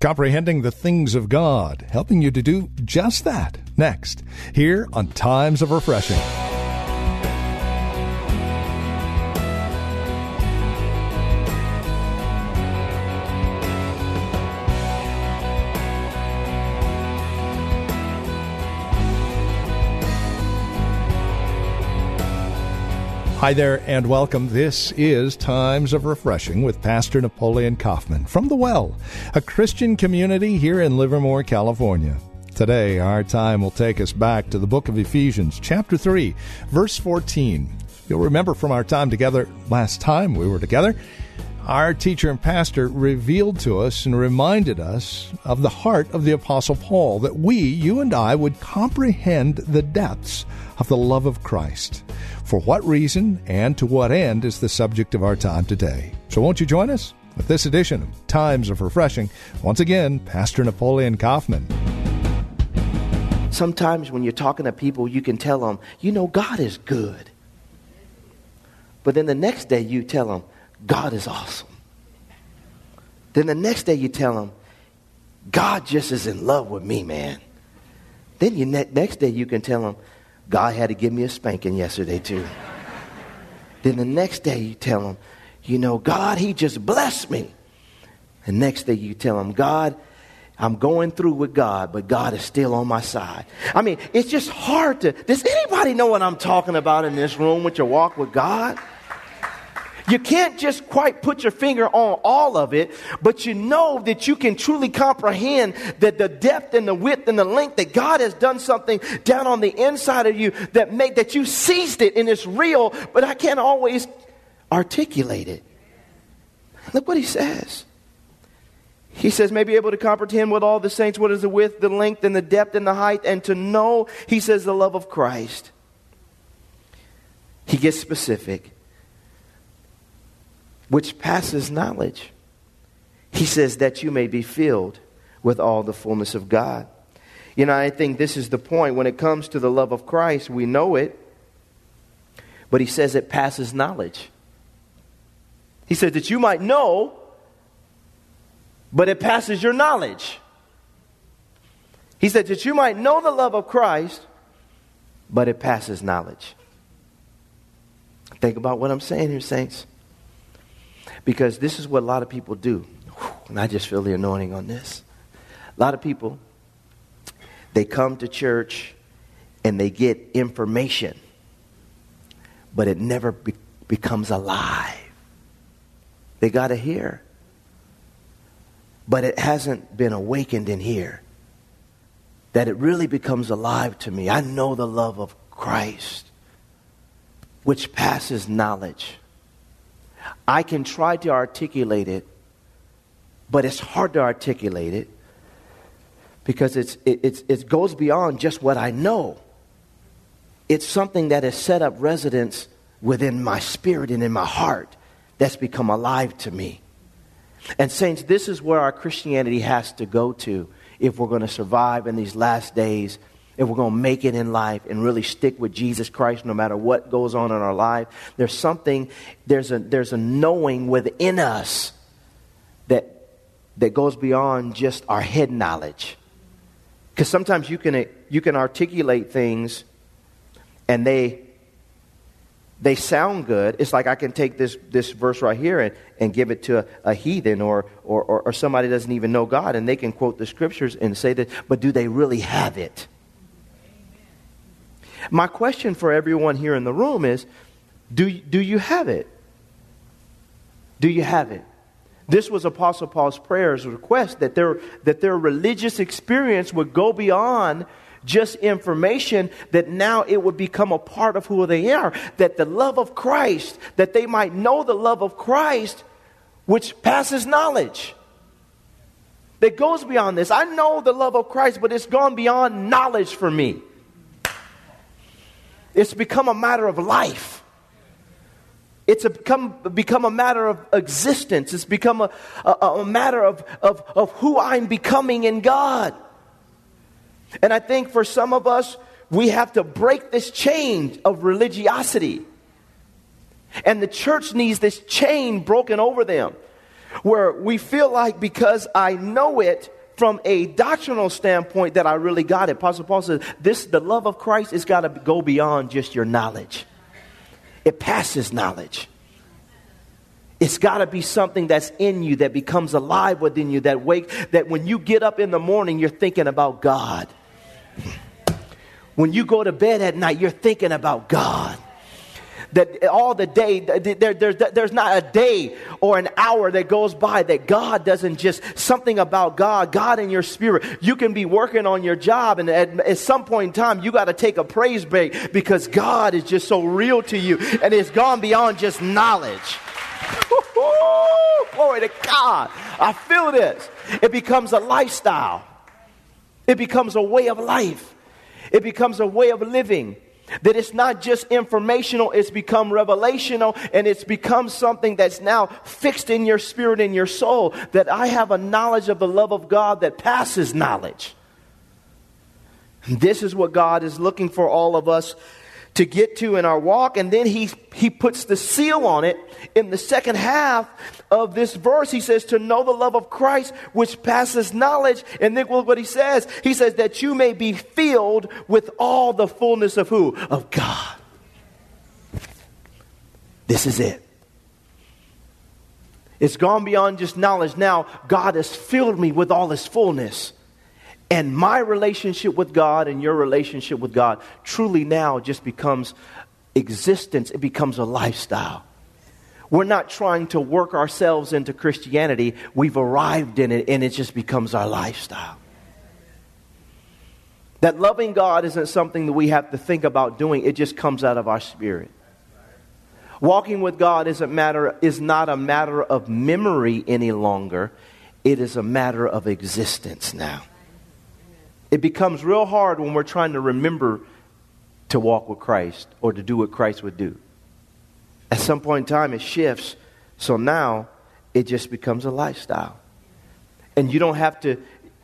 Comprehending the things of God, helping you to do just that. Next, here on Times of Refreshing. Hi there and welcome. This is Times of Refreshing with Pastor Napoleon Kaufman from The Well, a Christian community here in Livermore, California. Today, our time will take us back to the book of Ephesians, chapter 3, verse 14. You'll remember from our time together last time we were together, our teacher and pastor revealed to us and reminded us of the heart of the Apostle Paul that we, you and I, would comprehend the depths of the love of Christ. For what reason and to what end is the subject of our time today. So won't you join us with this edition of Times of Refreshing? Once again, Pastor Napoleon Kaufman. Sometimes when you're talking to people, you can tell them, you know, God is good. But then the next day you tell them, God is awesome. Then the next day you tell them, God just is in love with me, man. Then you ne- next day you can tell them, God had to give me a spanking yesterday, too. then the next day you tell him, you know, God, He just blessed me. The next day you tell him, God, I'm going through with God, but God is still on my side. I mean, it's just hard to. Does anybody know what I'm talking about in this room with your walk with God? You can't just quite put your finger on all of it, but you know that you can truly comprehend that the depth and the width and the length that God has done something down on the inside of you that make that you seized it and it's real, but I can't always articulate it. Look what he says. He says, may be able to comprehend with all the saints what is the width, the length, and the depth, and the height, and to know, he says, the love of Christ. He gets specific which passes knowledge. He says that you may be filled with all the fullness of God. You know, I think this is the point. When it comes to the love of Christ, we know it, but he says it passes knowledge. He says that you might know, but it passes your knowledge. He said that you might know the love of Christ, but it passes knowledge. Think about what I'm saying here, saints. Because this is what a lot of people do. And I just feel the anointing on this. A lot of people, they come to church and they get information, but it never be- becomes alive. They got to hear, but it hasn't been awakened in here. That it really becomes alive to me. I know the love of Christ, which passes knowledge. I can try to articulate it, but it's hard to articulate it because it's, it, it's, it goes beyond just what I know. It's something that has set up residence within my spirit and in my heart that's become alive to me. And, Saints, this is where our Christianity has to go to if we're going to survive in these last days if we're going to make it in life and really stick with Jesus Christ no matter what goes on in our life, there's something, there's a, there's a knowing within us that, that goes beyond just our head knowledge. Because sometimes you can, you can articulate things and they, they sound good. It's like I can take this, this verse right here and, and give it to a, a heathen or, or, or, or somebody doesn't even know God and they can quote the scriptures and say that, but do they really have it? My question for everyone here in the room is do, do you have it? Do you have it? This was Apostle Paul's prayer's request that their, that their religious experience would go beyond just information, that now it would become a part of who they are. That the love of Christ, that they might know the love of Christ, which passes knowledge. that goes beyond this. I know the love of Christ, but it's gone beyond knowledge for me. It's become a matter of life. It's a become, become a matter of existence. It's become a, a, a matter of, of, of who I'm becoming in God. And I think for some of us, we have to break this chain of religiosity. And the church needs this chain broken over them where we feel like because I know it from a doctrinal standpoint that I really got it. Apostle Paul says, this, the love of Christ has got to go beyond just your knowledge. It passes knowledge. It's got to be something that's in you that becomes alive within you that wake that when you get up in the morning you're thinking about God. When you go to bed at night you're thinking about God that all the day, there, there, there's not a day or an hour that goes by that God doesn't just, something about God, God in your spirit. You can be working on your job, and at, at some point in time, you got to take a praise break because God is just so real to you, and it's gone beyond just knowledge. Glory to God. I feel this. It becomes a lifestyle, it becomes a way of life, it becomes a way of living. That it's not just informational, it's become revelational and it's become something that's now fixed in your spirit and your soul. That I have a knowledge of the love of God that passes knowledge. This is what God is looking for all of us to get to in our walk. And then he, he puts the seal on it in the second half of this verse. He says, To know the love of Christ, which passes knowledge. And then look what he says. He says, That you may be filled with all the fullness of who? Of God. This is it. It's gone beyond just knowledge. Now, God has filled me with all his fullness. And my relationship with God and your relationship with God truly now just becomes existence, it becomes a lifestyle. We're not trying to work ourselves into Christianity. We've arrived in it and it just becomes our lifestyle. That loving God isn't something that we have to think about doing, it just comes out of our spirit. Walking with God isn't matter, is not a matter of memory any longer, it is a matter of existence now. It becomes real hard when we're trying to remember to walk with Christ or to do what Christ would do. At some point in time, it shifts. So now it just becomes a lifestyle. And you don't have to,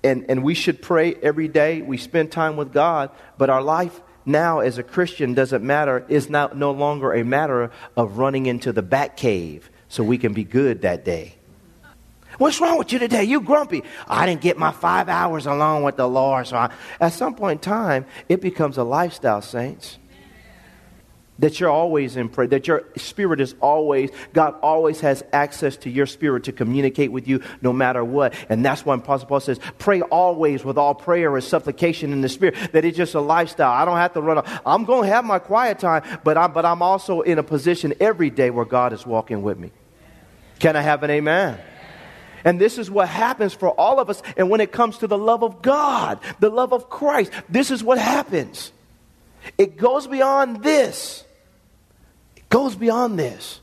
and, and we should pray every day. We spend time with God, but our life now as a Christian doesn't matter, is now no longer a matter of running into the back cave so we can be good that day. What's wrong with you today? You grumpy. I didn't get my five hours alone with the Lord. So I, at some point in time, it becomes a lifestyle, saints. That you're always in prayer, that your spirit is always, God always has access to your spirit to communicate with you no matter what. And that's why Apostle Paul says, pray always with all prayer and supplication in the spirit. That it's just a lifestyle. I don't have to run. i I'm going to have my quiet time, but I'm, but I'm also in a position every day where God is walking with me. Can I have an amen? And this is what happens for all of us. And when it comes to the love of God, the love of Christ, this is what happens. It goes beyond this. It goes beyond this.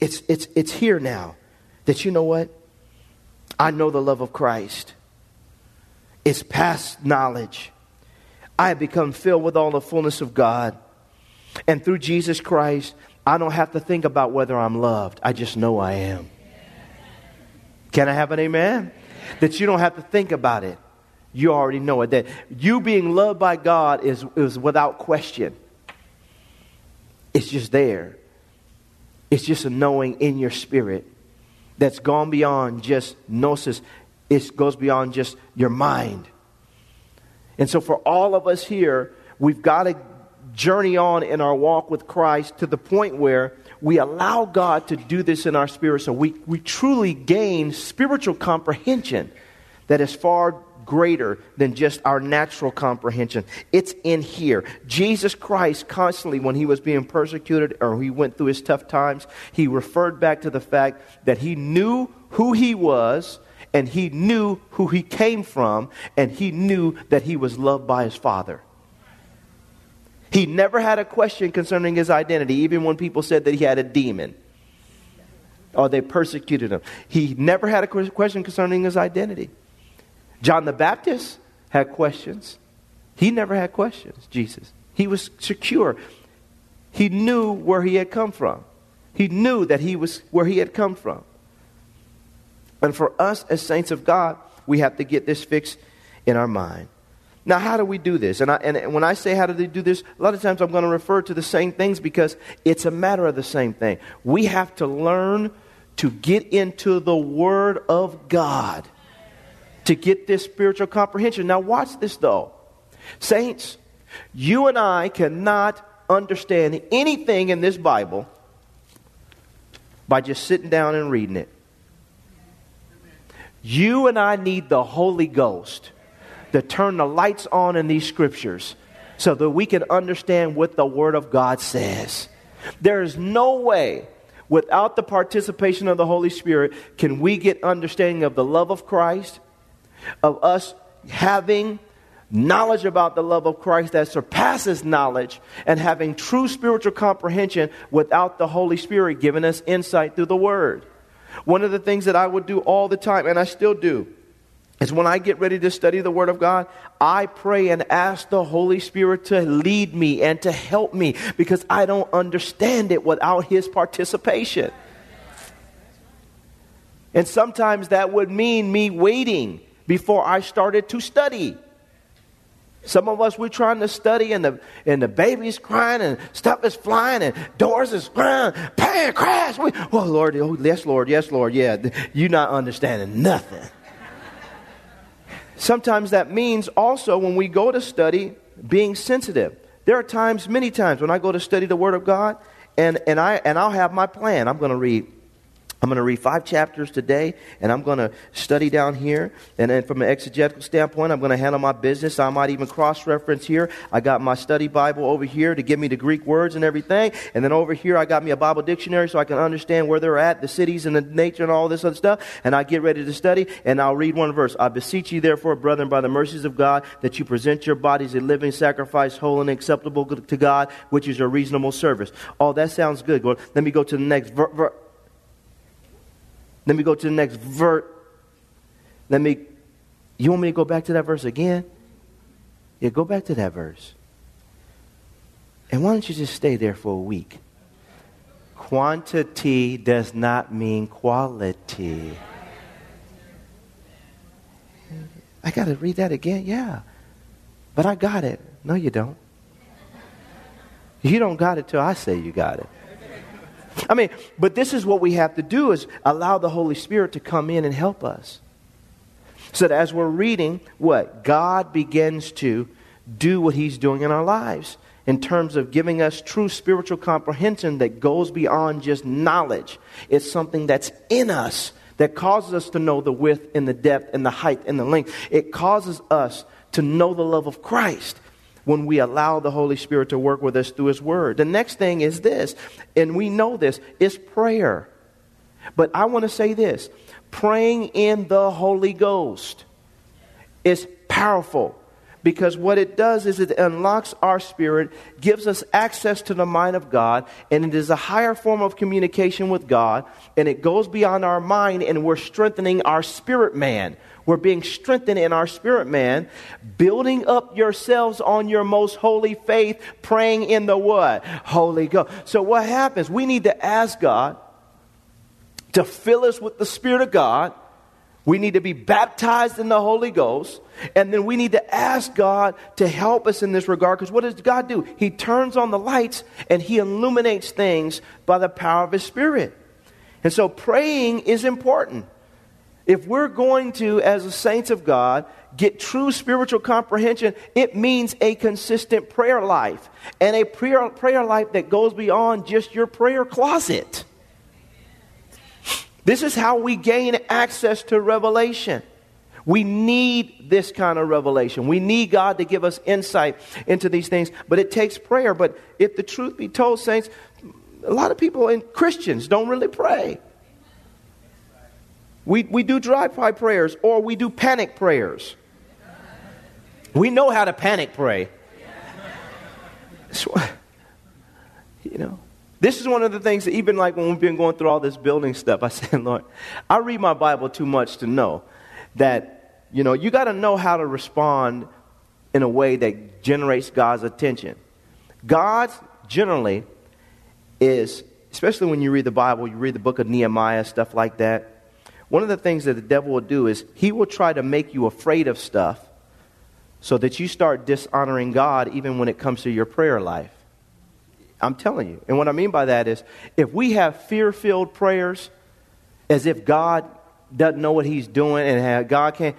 It's, it's, it's here now that you know what? I know the love of Christ. It's past knowledge. I have become filled with all the fullness of God. And through Jesus Christ, I don't have to think about whether I'm loved. I just know I am. Can I have an amen? That you don't have to think about it. You already know it. That you being loved by God is, is without question. It's just there. It's just a knowing in your spirit that's gone beyond just gnosis. It goes beyond just your mind. And so, for all of us here, we've got to journey on in our walk with Christ to the point where we allow God to do this in our spirit so we, we truly gain spiritual comprehension that is far greater than just our natural comprehension. It's in here. Jesus Christ constantly, when he was being persecuted or he went through his tough times, he referred back to the fact that he knew who he was and he knew who he came from and he knew that he was loved by his Father. He never had a question concerning his identity, even when people said that he had a demon or they persecuted him. He never had a question concerning his identity. John the Baptist had questions. He never had questions, Jesus. He was secure. He knew where he had come from. He knew that he was where he had come from. And for us as saints of God, we have to get this fixed in our mind. Now, how do we do this? And, I, and when I say how do they do this, a lot of times I'm going to refer to the same things because it's a matter of the same thing. We have to learn to get into the Word of God to get this spiritual comprehension. Now, watch this though. Saints, you and I cannot understand anything in this Bible by just sitting down and reading it. You and I need the Holy Ghost to turn the lights on in these scriptures so that we can understand what the Word of God says. There is no way without the participation of the Holy Spirit can we get understanding of the love of Christ, of us having knowledge about the love of Christ that surpasses knowledge, and having true spiritual comprehension without the Holy Spirit giving us insight through the Word. One of the things that I would do all the time, and I still do, is when I get ready to study the Word of God, I pray and ask the Holy Spirit to lead me and to help me because I don't understand it without His participation. And sometimes that would mean me waiting before I started to study. Some of us, we're trying to study and the, and the baby's crying and stuff is flying and doors is crying, bang, crash. We, oh, Lord, oh, yes, Lord, yes, Lord, yeah. You're not understanding nothing. Sometimes that means also when we go to study, being sensitive. There are times, many times, when I go to study the Word of God, and, and, I, and I'll have my plan. I'm going to read I'm going to read five chapters today, and I'm going to study down here. And then, from an exegetical standpoint, I'm going to handle my business. I might even cross reference here. I got my study Bible over here to give me the Greek words and everything. And then over here, I got me a Bible dictionary so I can understand where they're at, the cities and the nature and all this other stuff. And I get ready to study, and I'll read one verse. I beseech you, therefore, brethren, by the mercies of God, that you present your bodies a living sacrifice, holy and acceptable to God, which is your reasonable service. Oh, that sounds good. Let me go to the next verse. Let me go to the next verse. Let me, you want me to go back to that verse again? Yeah, go back to that verse. And why don't you just stay there for a week? Quantity does not mean quality. I got to read that again? Yeah. But I got it. No, you don't. You don't got it till I say you got it. I mean, but this is what we have to do is allow the Holy Spirit to come in and help us. So that as we're reading, what? God begins to do what he's doing in our lives in terms of giving us true spiritual comprehension that goes beyond just knowledge. It's something that's in us that causes us to know the width and the depth and the height and the length. It causes us to know the love of Christ when we allow the Holy Spirit to work with us through His Word. The next thing is this, and we know this, is prayer. But I want to say this praying in the Holy Ghost is powerful because what it does is it unlocks our spirit, gives us access to the mind of God, and it is a higher form of communication with God, and it goes beyond our mind, and we're strengthening our spirit man. We're being strengthened in our spirit man, building up yourselves on your most holy faith, praying in the what? Holy Ghost. So what happens? We need to ask God to fill us with the Spirit of God. We need to be baptized in the Holy Ghost. And then we need to ask God to help us in this regard. Because what does God do? He turns on the lights and He illuminates things by the power of His Spirit. And so praying is important. If we're going to, as the saints of God, get true spiritual comprehension, it means a consistent prayer life and a prayer, prayer life that goes beyond just your prayer closet. This is how we gain access to revelation. We need this kind of revelation. We need God to give us insight into these things, but it takes prayer. But if the truth be told, saints, a lot of people and Christians don't really pray. We, we do drive-by prayers or we do panic prayers. We know how to panic pray. So, you know, this is one of the things that even like when we've been going through all this building stuff, I said, Lord, I read my Bible too much to know that you know, you got to know how to respond in a way that generates God's attention. God's generally is, especially when you read the Bible, you read the book of Nehemiah, stuff like that. One of the things that the devil will do is he will try to make you afraid of stuff so that you start dishonoring God even when it comes to your prayer life. I'm telling you. And what I mean by that is if we have fear filled prayers as if God doesn't know what he's doing and God can't,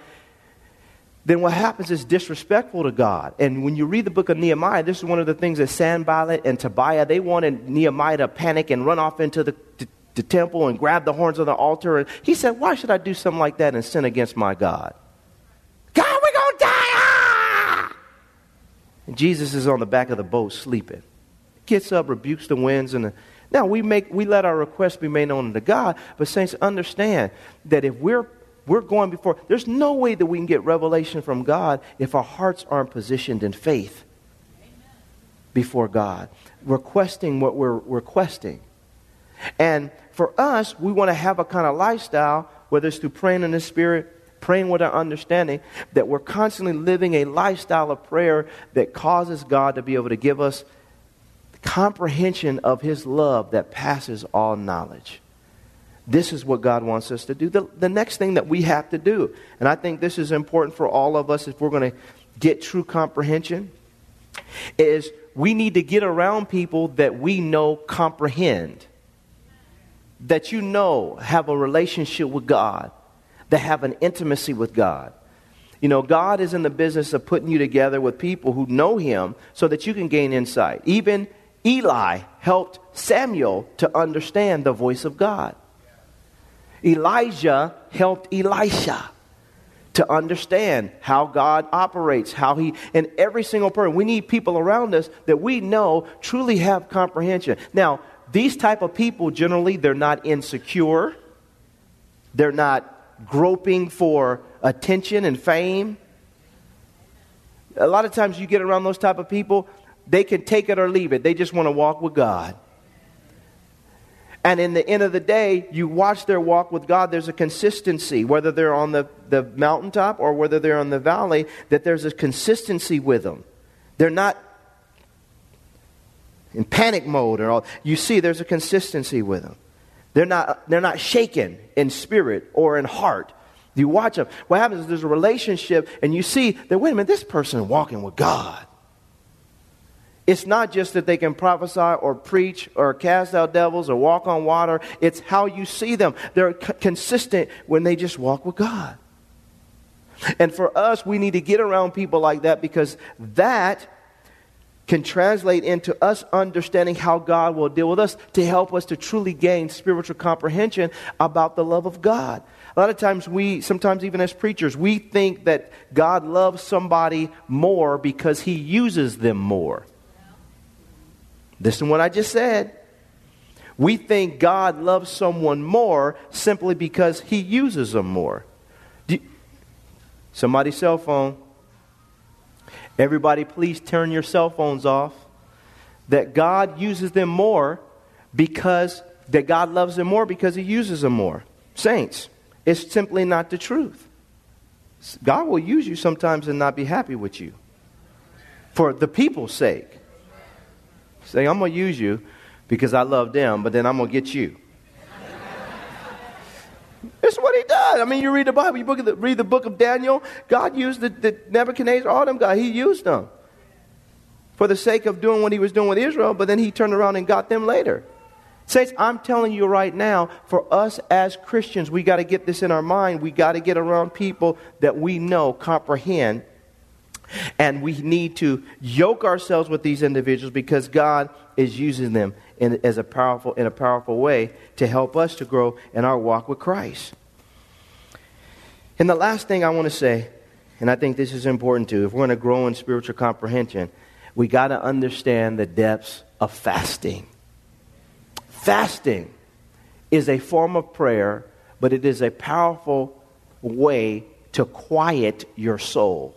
then what happens is disrespectful to God. And when you read the book of Nehemiah, this is one of the things that Sanballat and Tobiah, they wanted Nehemiah to panic and run off into the, the, temple and grab the horns of the altar. And he said, Why should I do something like that and sin against my God? God, we're going to die! Ah! And Jesus is on the back of the boat sleeping. Gets up, rebukes the winds and the now we make we let our requests be made known to God, but saints understand that if we're we're going before, there's no way that we can get revelation from God if our hearts aren't positioned in faith before God, requesting what we're requesting. And for us, we want to have a kind of lifestyle, whether it's through praying in the Spirit, praying with our understanding, that we're constantly living a lifestyle of prayer that causes God to be able to give us comprehension of His love that passes all knowledge. This is what God wants us to do. The, the next thing that we have to do, and I think this is important for all of us if we're going to get true comprehension, is we need to get around people that we know comprehend, that you know have a relationship with God, that have an intimacy with God. You know, God is in the business of putting you together with people who know Him so that you can gain insight. Even Eli helped Samuel to understand the voice of God. Elijah helped Elisha to understand how God operates, how He, and every single person. We need people around us that we know truly have comprehension. Now, these type of people generally they're not insecure, they're not groping for attention and fame. A lot of times you get around those type of people, they can take it or leave it. They just want to walk with God. And in the end of the day, you watch their walk with God, there's a consistency, whether they're on the, the mountaintop or whether they're in the valley, that there's a consistency with them. They're not in panic mode or all. You see, there's a consistency with them. They're not, they're not shaken in spirit or in heart. You watch them. What happens is there's a relationship, and you see that, wait a minute, this person walking with God. It's not just that they can prophesy or preach or cast out devils or walk on water. It's how you see them. They're c- consistent when they just walk with God. And for us, we need to get around people like that because that can translate into us understanding how God will deal with us to help us to truly gain spiritual comprehension about the love of God. A lot of times we, sometimes even as preachers, we think that God loves somebody more because he uses them more. Listen what I just said. We think God loves someone more simply because he uses them more. Somebody's cell phone. Everybody, please turn your cell phones off. That God uses them more because, that God loves them more because he uses them more. Saints, it's simply not the truth. God will use you sometimes and not be happy with you for the people's sake. Say, I'm going to use you because I love them, but then I'm going to get you. It's what he does. I mean, you read the Bible, you the, read the book of Daniel. God used the, the Nebuchadnezzar, all them guys. He used them for the sake of doing what he was doing with Israel, but then he turned around and got them later. Saints, I'm telling you right now, for us as Christians, we got to get this in our mind. We got to get around people that we know comprehend and we need to yoke ourselves with these individuals because God is using them in, as a powerful, in a powerful way to help us to grow in our walk with Christ. And the last thing I want to say, and I think this is important too, if we're going to grow in spiritual comprehension, we got to understand the depths of fasting. Fasting is a form of prayer, but it is a powerful way to quiet your soul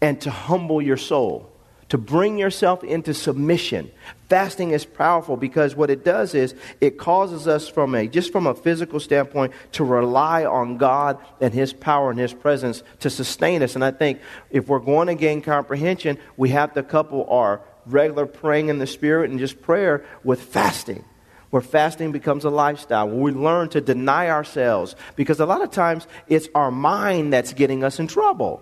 and to humble your soul, to bring yourself into submission. Fasting is powerful because what it does is it causes us from a just from a physical standpoint to rely on God and his power and his presence to sustain us. And I think if we're going to gain comprehension, we have to couple our regular praying in the spirit and just prayer with fasting where fasting becomes a lifestyle, where we learn to deny ourselves. Because a lot of times it's our mind that's getting us in trouble.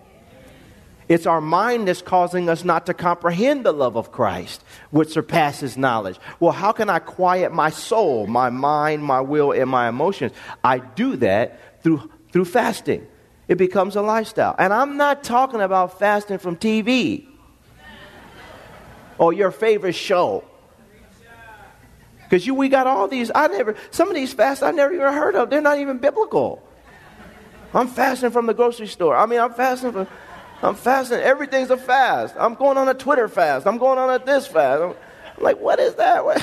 It's our mind that's causing us not to comprehend the love of Christ, which surpasses knowledge. Well, how can I quiet my soul, my mind, my will, and my emotions? I do that through, through fasting. It becomes a lifestyle. And I'm not talking about fasting from TV or your favorite show. Because you, we got all these. I never. Some of these fasts I never even heard of. They're not even biblical. I'm fasting from the grocery store. I mean, I'm fasting from. I'm fasting. Everything's a fast. I'm going on a Twitter fast. I'm going on a this fast. I'm, like, what is that? What,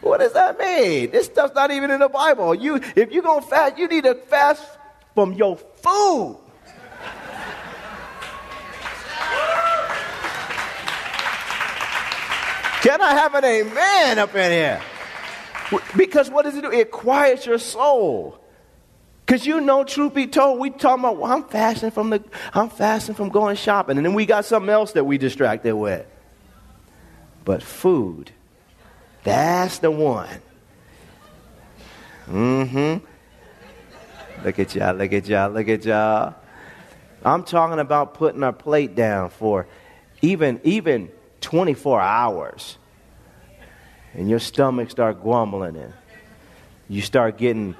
what does that mean? This stuff's not even in the Bible. You, if you're gonna fast, you need to fast from your food. Can I have an amen up in here? Because what does it do? It quiets your soul. Because you know, truth be told, we talking about, well, I'm fasting from the, I'm fasting from going shopping. And then we got something else that we distracted with. But food, that's the one. Mm-hmm. Look at y'all, look at y'all, look at y'all. I'm talking about putting our plate down for even, even 24 hours and your stomach start grumbling and you start getting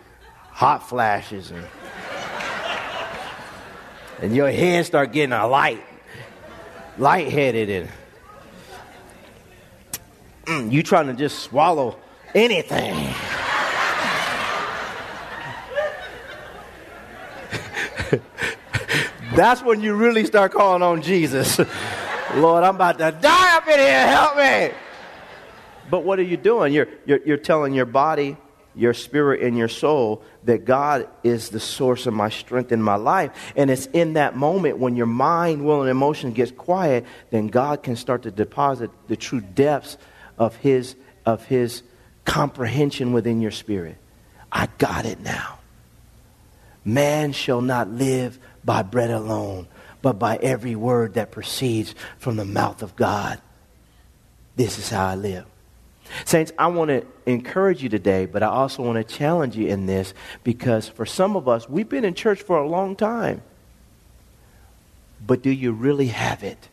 hot flashes and, and your head start getting a light lightheaded and mm, you trying to just swallow anything. That's when you really start calling on jesus. Lord i'm about to die up in here. Help me. But what are you doing? You're, you're, you're telling your body, your spirit, and your soul that God is the source of my strength in my life. And it's in that moment when your mind, will, and emotion gets quiet, then God can start to deposit the true depths of His, of his comprehension within your spirit. I got it now. Man shall not live by bread alone, but by every word that proceeds from the mouth of God. This is how I live. Saints, I want to encourage you today, but I also want to challenge you in this because for some of us, we've been in church for a long time. But do you really have it?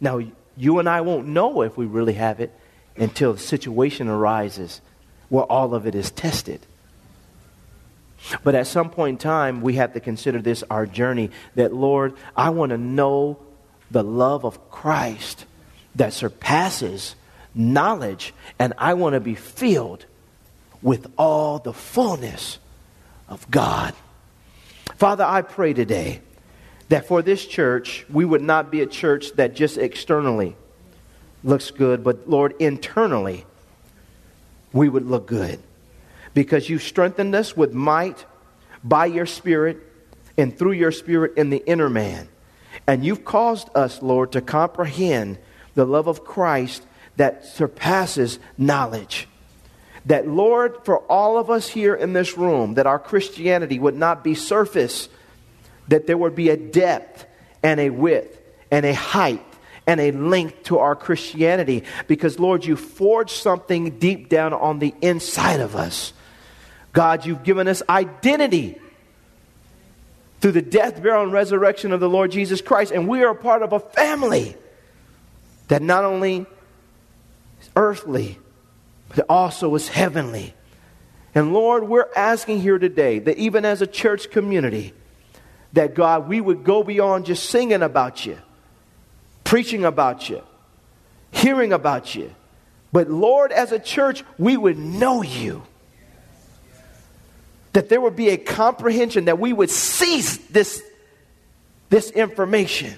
Now, you and I won't know if we really have it until the situation arises where all of it is tested. But at some point in time, we have to consider this our journey that, Lord, I want to know the love of Christ that surpasses knowledge, and I want to be filled with all the fullness of God. Father, I pray today that for this church, we would not be a church that just externally looks good, but Lord, internally, we would look good. Because you strengthened us with might by your Spirit and through your Spirit in the inner man. And you've caused us, Lord, to comprehend the love of Christ that surpasses knowledge. That, Lord, for all of us here in this room, that our Christianity would not be surface, that there would be a depth and a width and a height and a length to our Christianity. Because, Lord, you forged something deep down on the inside of us. God, you've given us identity through the death, burial, and resurrection of the Lord Jesus Christ. And we are a part of a family that not only earthly, but it also is heavenly. And Lord, we're asking here today that even as a church community, that God, we would go beyond just singing about you, preaching about you, hearing about you. But Lord, as a church, we would know you. That there would be a comprehension, that we would seize this, this information,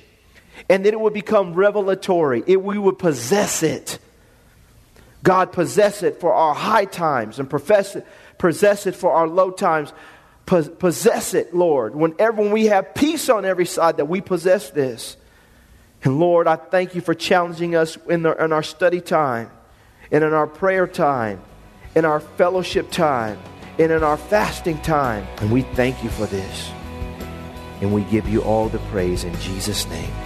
and that it would become revelatory. It, we would possess it. God, possess it for our high times and profess it, possess it for our low times. Possess it, Lord. Whenever when we have peace on every side, that we possess this. And Lord, I thank you for challenging us in, the, in our study time, and in our prayer time, in our fellowship time, and in our fasting time. And we thank you for this. And we give you all the praise in Jesus' name.